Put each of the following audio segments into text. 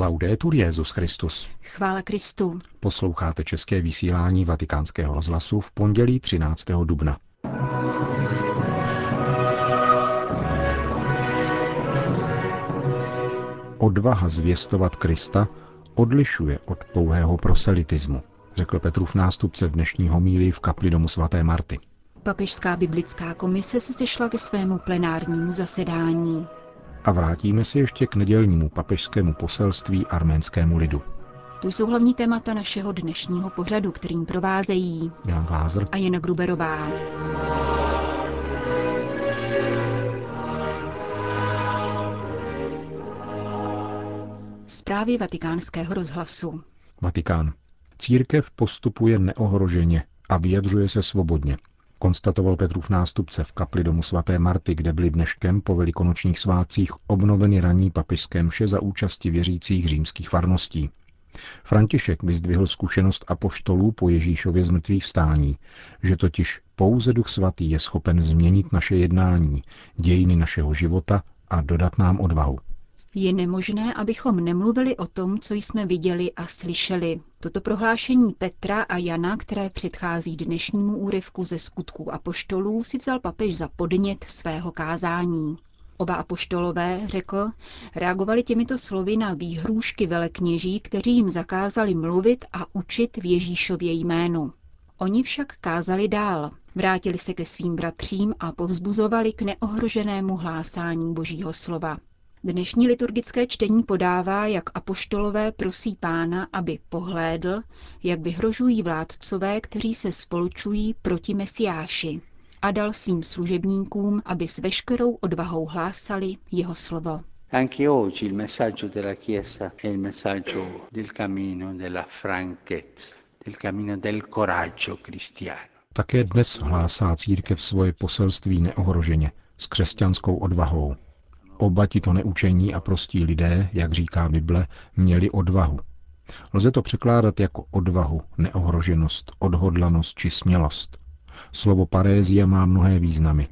Laudetur Jezus Christus. Chvála Kristu. Posloucháte české vysílání Vatikánského rozhlasu v pondělí 13. dubna. Odvaha zvěstovat Krista odlišuje od pouhého proselitismu, řekl Petrův nástupce v dnešní homílii v kapli domu svaté Marty. Papežská biblická komise se sešla ke svému plenárnímu zasedání. A vrátíme se ještě k nedělnímu papežskému poselství arménskému lidu. To jsou hlavní témata našeho dnešního pořadu, kterým provázejí Jan Glázer a Jana Gruberová. Zprávy vatikánského rozhlasu. Vatikán. Církev postupuje neohroženě a vyjadřuje se svobodně, konstatoval Petrův nástupce v kapli domu svaté Marty, kde byly dneškem po velikonočních svátcích obnoveny ranní papižské mše za účasti věřících římských farností. František vyzdvihl zkušenost apoštolů po Ježíšově zmrtvých vstání, že totiž pouze Duch Svatý je schopen změnit naše jednání, dějiny našeho života a dodat nám odvahu. Je nemožné, abychom nemluvili o tom, co jsme viděli a slyšeli. Toto prohlášení Petra a Jana, které předchází dnešnímu úryvku ze skutků apoštolů, si vzal papež za podnět svého kázání. Oba apoštolové, řekl, reagovali těmito slovy na výhrůžky velekněží, kteří jim zakázali mluvit a učit v Ježíšově jménu. Oni však kázali dál, vrátili se ke svým bratřím a povzbuzovali k neohroženému hlásání Božího slova. Dnešní liturgické čtení podává, jak apoštolové prosí pána, aby pohlédl, jak vyhrožují vládcové, kteří se spolčují proti Mesiáši a dal svým služebníkům, aby s veškerou odvahou hlásali jeho slovo. Anche oggi il messaggio della Chiesa è il messaggio del cammino della franchezza, del cammino del coraggio cristiano. Také dnes hlásá církev svoje poselství neohroženě, s křesťanskou odvahou. Oba tito neučení a prostí lidé, jak říká Bible, měli odvahu. Lze to překládat jako odvahu, neohroženost, odhodlanost či smělost. Slovo parézia má mnohé významy.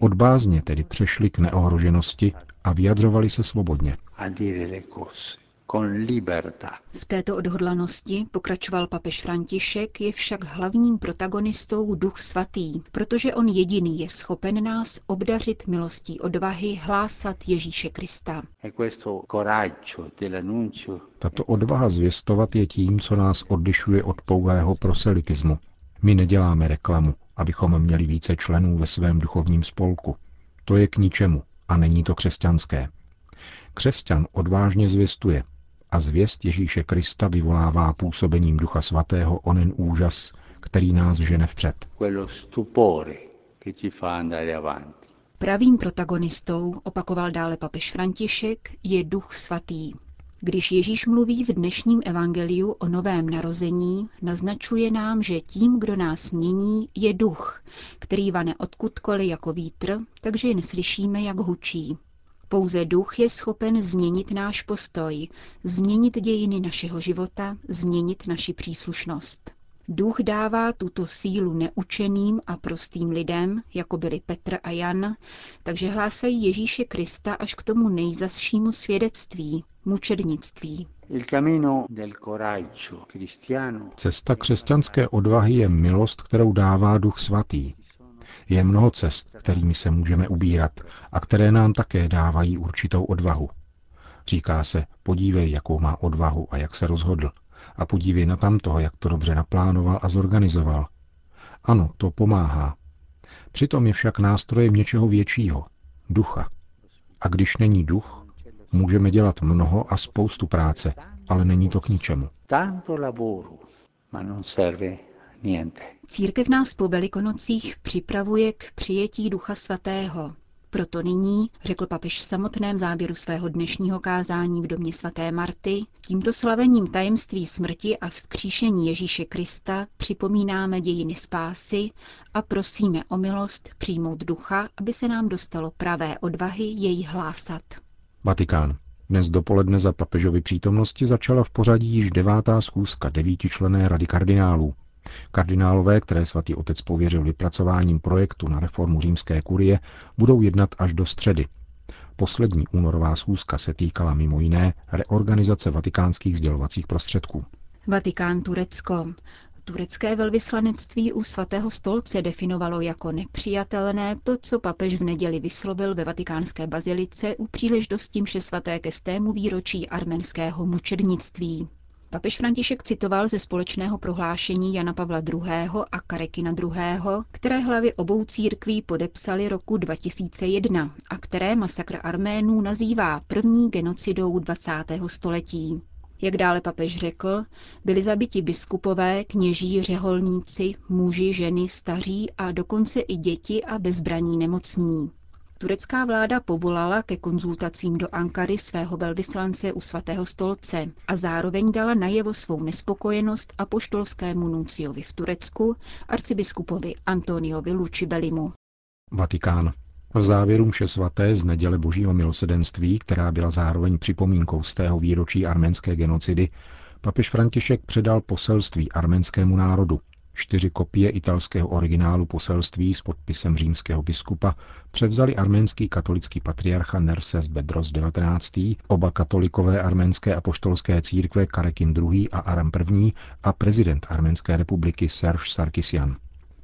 Od bázně tedy přešli k neohroženosti a vyjadřovali se svobodně. A dire le cose con libertà. V této odhodlanosti, pokračoval papež František, je však hlavním protagonistou Duch Svatý, protože on jediný je schopen nás obdařit milostí odvahy hlásat Ježíše Krista. E questo coraggio dell'annuncio Tato odvaha zvěstovat je tím, co nás odlišuje od pouhého proselitismu. My neděláme reklamu, abychom měli více členů ve svém duchovním spolku. To je k ničemu a není to křesťanské. Křesťan odvážně zvěstuje a zvěst Ježíše Krista vyvolává působením Ducha Svatého onen úžas, který nás žene vpřed. Pravým protagonistou, opakoval dále papež František, je Duch Svatý. Když Ježíš mluví v dnešním evangeliu o novém narození, naznačuje nám, že tím, kdo nás mění, je duch, který vane odkudkoliv jako vítr, takže jen slyšíme, jak hučí. Pouze duch je schopen změnit náš postoj, změnit dějiny našeho života, změnit naši příslušnost. Duch dává tuto sílu neučeným a prostým lidem, jako byli Petr a Jan, takže hlásají Ježíše Krista až k tomu nejzasšímu svědectví, mučednictví. Il cammino del coraggio cristiano Cesta křesťanské odvahy je milost, kterou dává Duch Svatý. Je mnoho cest, kterými se můžeme ubírat a které nám také dávají určitou odvahu. Říká se, podívej, jakou má odvahu a jak se rozhodl. A podívej na tamtoho, jak to dobře naplánoval a zorganizoval. Ano, to pomáhá. Přitom je však nástrojem něčeho většího, ducha. A když není duch, můžeme dělat mnoho a spoustu práce, ale není to k ničemu. tanto lavoro, ma non serve. Církev nás po velikonocích připravuje k přijetí Ducha Svatého. Proto nyní, řekl papež v samotném záběru svého dnešního kázání v domě svaté Marty, tímto slavením tajemství smrti a vzkříšení Ježíše Krista připomínáme dějiny spásy a prosíme o milost přijmout ducha, aby se nám dostalo pravé odvahy jej hlásat. Vatikán. Dnes dopoledne za papežovy přítomnosti začala v pořadí již devátá schůzka devítičlené rady kardinálů. Kardinálové, které svatý otec pověřil vypracováním projektu na reformu římské kurie, budou jednat až do středy. Poslední únorová schůzka se týkala mimo jiné reorganizace vatikánských sdělovacích prostředků. Vatikán Turecko. Turecké velvyslanectví u svatého stolce definovalo jako nepřijatelné to, co papež v neděli vyslovil ve vatikánské bazilice u příležitosti mše svaté ke stému výročí arménského mučednictví. Papež František citoval ze společného prohlášení Jana Pavla II. a Karekina II., které hlavy obou církví podepsali roku 2001 a které masakr Arménů nazývá první genocidou 20. století. Jak dále papež řekl, byli zabiti biskupové, kněží, řeholníci, muži, ženy, staří a dokonce i děti a bezbraní nemocní. Turecká vláda povolala ke konzultacím do Ankary svého velvyslance u svatého stolce a zároveň dala najevo svou nespokojenost apoštolskému nunciovi v Turecku, arcibiskupovi Antoniovi Lučibelimu. Vatikán. V závěru mše svaté z neděle božího milosedenství, která byla zároveň připomínkou z tého výročí arménské genocidy, papež František předal poselství arménskému národu. Čtyři kopie italského originálu poselství s podpisem římského biskupa převzali arménský katolický patriarcha Nerses Bedros XIX., oba katolikové arménské apoštolské církve Karekin II. a Aram I. a prezident Arménské republiky Serge Sarkisian.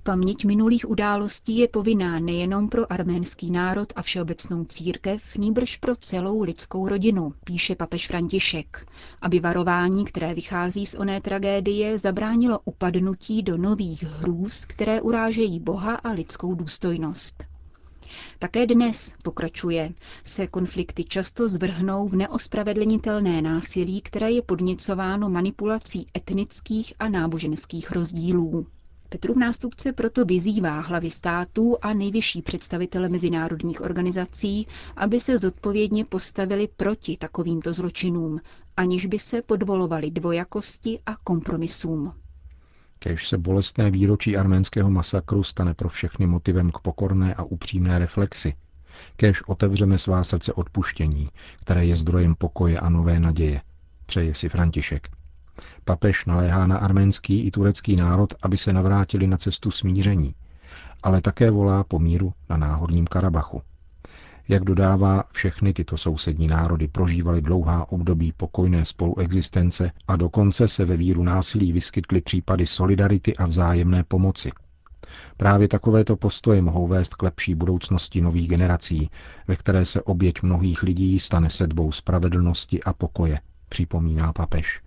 Paměť minulých událostí je povinná nejenom pro arménský národ a všeobecnou církev, nýbrž pro celou lidskou rodinu, píše papež František, aby varování, které vychází z oné tragédie, zabránilo upadnutí do nových hrůz, které urážejí Boha a lidskou důstojnost. Také dnes, pokračuje, se konflikty často zvrhnou v neospravedlnitelné násilí, které je podněcováno manipulací etnických a náboženských rozdílů. Petrův nástupce proto vyzývá hlavy států a nejvyšší představitele mezinárodních organizací, aby se zodpovědně postavili proti takovýmto zločinům, aniž by se podvolovali dvojakosti a kompromisům. Kež se bolestné výročí arménského masakru stane pro všechny motivem k pokorné a upřímné reflexi. Kež otevřeme svá srdce odpuštění, které je zdrojem pokoje a nové naděje. Přeje si František. Papež naléhá na arménský i turecký národ, aby se navrátili na cestu smíření, ale také volá po míru na náhorním Karabachu. Jak dodává, všechny tyto sousední národy prožívaly dlouhá období pokojné spoluexistence a dokonce se ve víru násilí vyskytly případy solidarity a vzájemné pomoci. Právě takovéto postoje mohou vést k lepší budoucnosti nových generací, ve které se oběť mnohých lidí stane sedbou spravedlnosti a pokoje, připomíná papež.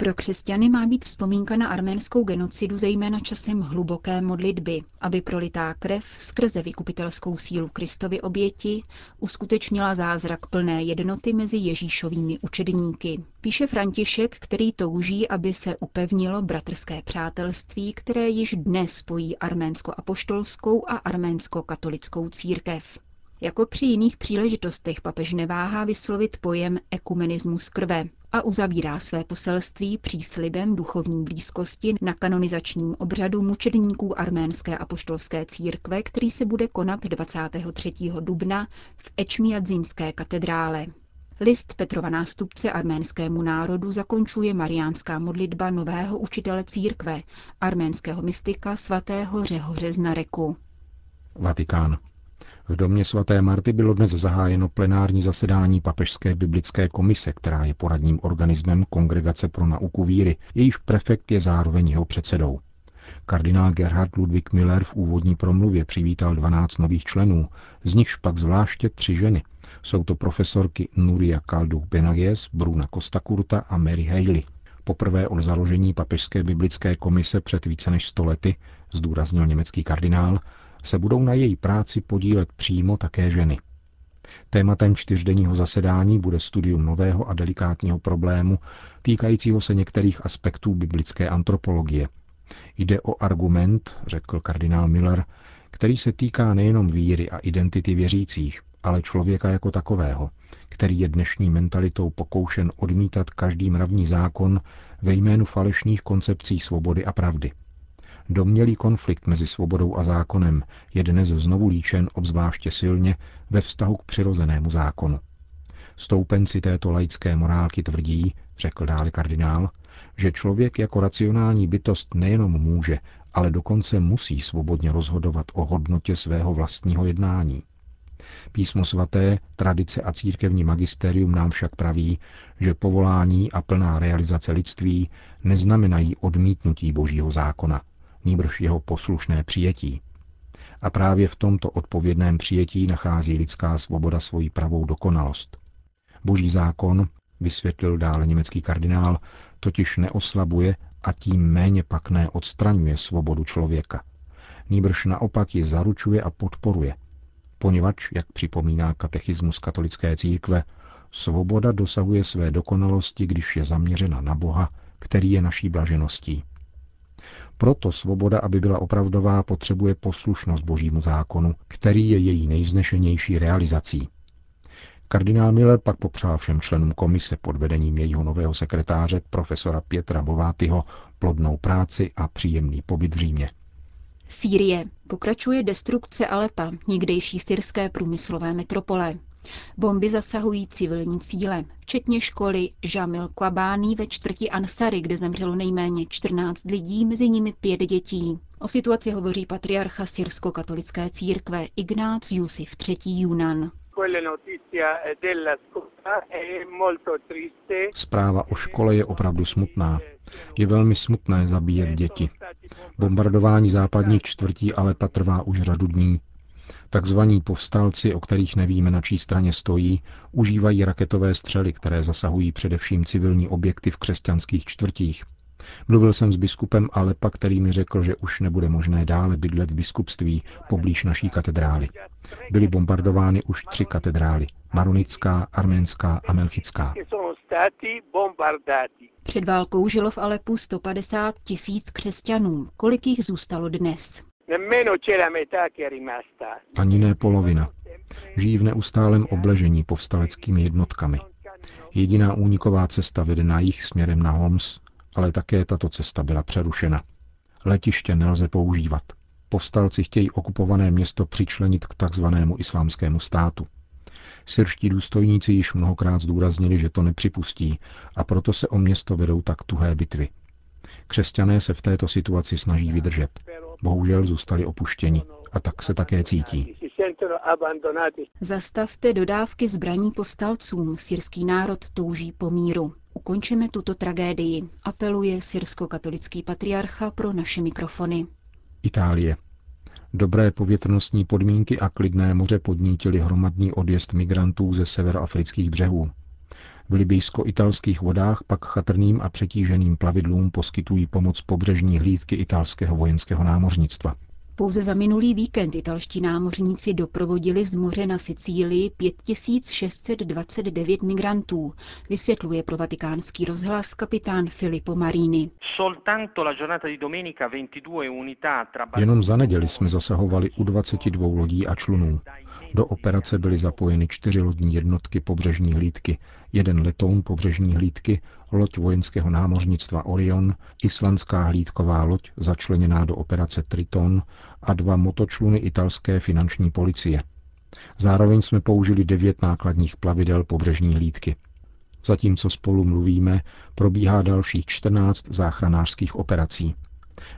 Pro křesťany má být vzpomínka na arménskou genocidu zejména časem hluboké modlitby, aby prolitá krev skrze vykupitelskou sílu Kristovy oběti uskutečnila zázrak plné jednoty mezi Ježíšovými učedníky. Píše František, který touží, aby se upevnilo bratrské přátelství, které již dnes spojí arménsko-apoštolskou a arménsko-katolickou církev. Jako při jiných příležitostech papež neváhá vyslovit pojem ekumenismus krve a uzavírá své poselství příslibem duchovní blízkosti na kanonizačním obřadu mučedníků arménské apoštolské církve, který se bude konat 23. dubna v Ečmiadzínské katedrále. List Petrova nástupce arménskému národu zakončuje mariánská modlitba nového učitele církve, arménského mystika svatého Řehoře z Nareku. Vatikán. V domě svaté Marty bylo dnes zahájeno plenární zasedání Papežské biblické komise, která je poradním organismem Kongregace pro nauku víry, jejíž prefekt je zároveň jeho předsedou. Kardinál Gerhard Ludwig Miller v úvodní promluvě přivítal 12 nových členů, z nichž pak zvláště tři ženy. Jsou to profesorky Nuria Kalduch Benagies, Bruna Kostakurta a Mary Haley. Poprvé od založení Papežské biblické komise před více než stolety, zdůraznil německý kardinál, se budou na její práci podílet přímo také ženy. Tématem čtyřdenního zasedání bude studium nového a delikátního problému týkajícího se některých aspektů biblické antropologie. Jde o argument, řekl kardinál Miller, který se týká nejenom víry a identity věřících, ale člověka jako takového, který je dnešní mentalitou pokoušen odmítat každý mravní zákon ve jménu falešných koncepcí svobody a pravdy. Domnělý konflikt mezi svobodou a zákonem je dnes znovu líčen obzvláště silně ve vztahu k přirozenému zákonu. Stoupenci této laické morálky tvrdí, řekl dále kardinál, že člověk jako racionální bytost nejenom může, ale dokonce musí svobodně rozhodovat o hodnotě svého vlastního jednání. Písmo svaté, tradice a církevní magisterium nám však praví, že povolání a plná realizace lidství neznamenají odmítnutí božího zákona, nýbrž jeho poslušné přijetí. A právě v tomto odpovědném přijetí nachází lidská svoboda svoji pravou dokonalost. Boží zákon, vysvětlil dále německý kardinál, totiž neoslabuje a tím méně pak neodstraňuje svobodu člověka. Nýbrž naopak ji zaručuje a podporuje, poněvadž, jak připomíná katechismus katolické církve, svoboda dosahuje své dokonalosti, když je zaměřena na Boha, který je naší blažeností. Proto svoboda, aby byla opravdová, potřebuje poslušnost božímu zákonu, který je její nejvznešenější realizací. Kardinál Miller pak popřál všem členům komise pod vedením jejího nového sekretáře, profesora Pětra Bovátyho, plodnou práci a příjemný pobyt v Římě. Sýrie. Pokračuje destrukce Alepa, někdejší syrské průmyslové metropole. Bomby zasahují civilní cíle, včetně školy Jamil Kwabani ve čtvrti Ansary, kde zemřelo nejméně 14 lidí, mezi nimi pět dětí. O situaci hovoří patriarcha syrsko-katolické církve Ignác Jusif III. Junan. Zpráva o škole je opravdu smutná. Je velmi smutné zabíjet děti. Bombardování západních čtvrtí ale trvá už řadu dní. Takzvaní povstalci, o kterých nevíme, na čí straně stojí, užívají raketové střely, které zasahují především civilní objekty v křesťanských čtvrtích. Mluvil jsem s biskupem Alepa, který mi řekl, že už nebude možné dále bydlet v biskupství poblíž naší katedrály. Byly bombardovány už tři katedrály. Maronická, arménská a melchická. Před válkou žilo v Alepu 150 tisíc křesťanů. Kolik jich zůstalo dnes? Ani ne polovina. Žijí v neustálém obležení povstaleckými jednotkami. Jediná úniková cesta vede na jich směrem na Homs, ale také tato cesta byla přerušena. Letiště nelze používat. Povstalci chtějí okupované město přičlenit k takzvanému islámskému státu. Syrští důstojníci již mnohokrát zdůraznili, že to nepřipustí a proto se o město vedou tak tuhé bitvy. Křesťané se v této situaci snaží vydržet. Bohužel zůstali opuštěni a tak se také cítí. Zastavte dodávky zbraní povstalcům. Syrský národ touží po míru. Ukončeme tuto tragédii, apeluje syrsko-katolický patriarcha pro naše mikrofony. Itálie. Dobré povětrnostní podmínky a klidné moře podnítily hromadný odjezd migrantů ze severoafrických břehů. V libijsko-italských vodách pak chatrným a přetíženým plavidlům poskytují pomoc pobřežní hlídky italského vojenského námořnictva. Pouze za minulý víkend italští námořníci doprovodili z moře na Sicílii 5629 migrantů, vysvětluje pro vatikánský rozhlas kapitán Filippo Marini. Jenom za neděli jsme zasahovali u 22 lodí a člunů. Do operace byly zapojeny čtyři lodní jednotky pobřežní hlídky, jeden letoun pobřežní hlídky, loď vojenského námořnictva Orion, islandská hlídková loď začleněná do operace Triton a dva motočluny italské finanční policie. Zároveň jsme použili devět nákladních plavidel pobřežní hlídky. Zatímco spolu mluvíme, probíhá dalších 14 záchranářských operací.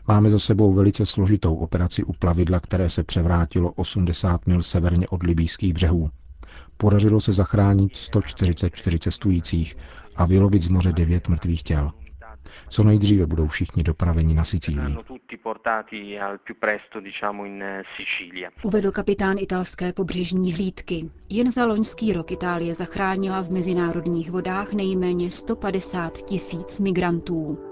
Máme za sebou velice složitou operaci u plavidla, které se převrátilo 80 mil severně od libýských břehů. Podařilo se zachránit 144 cestujících a vylovit z moře devět mrtvých těl. Co nejdříve budou všichni dopraveni na Sicílii. Uvedl kapitán italské pobřežní hlídky. Jen za loňský rok Itálie zachránila v mezinárodních vodách nejméně 150 tisíc migrantů.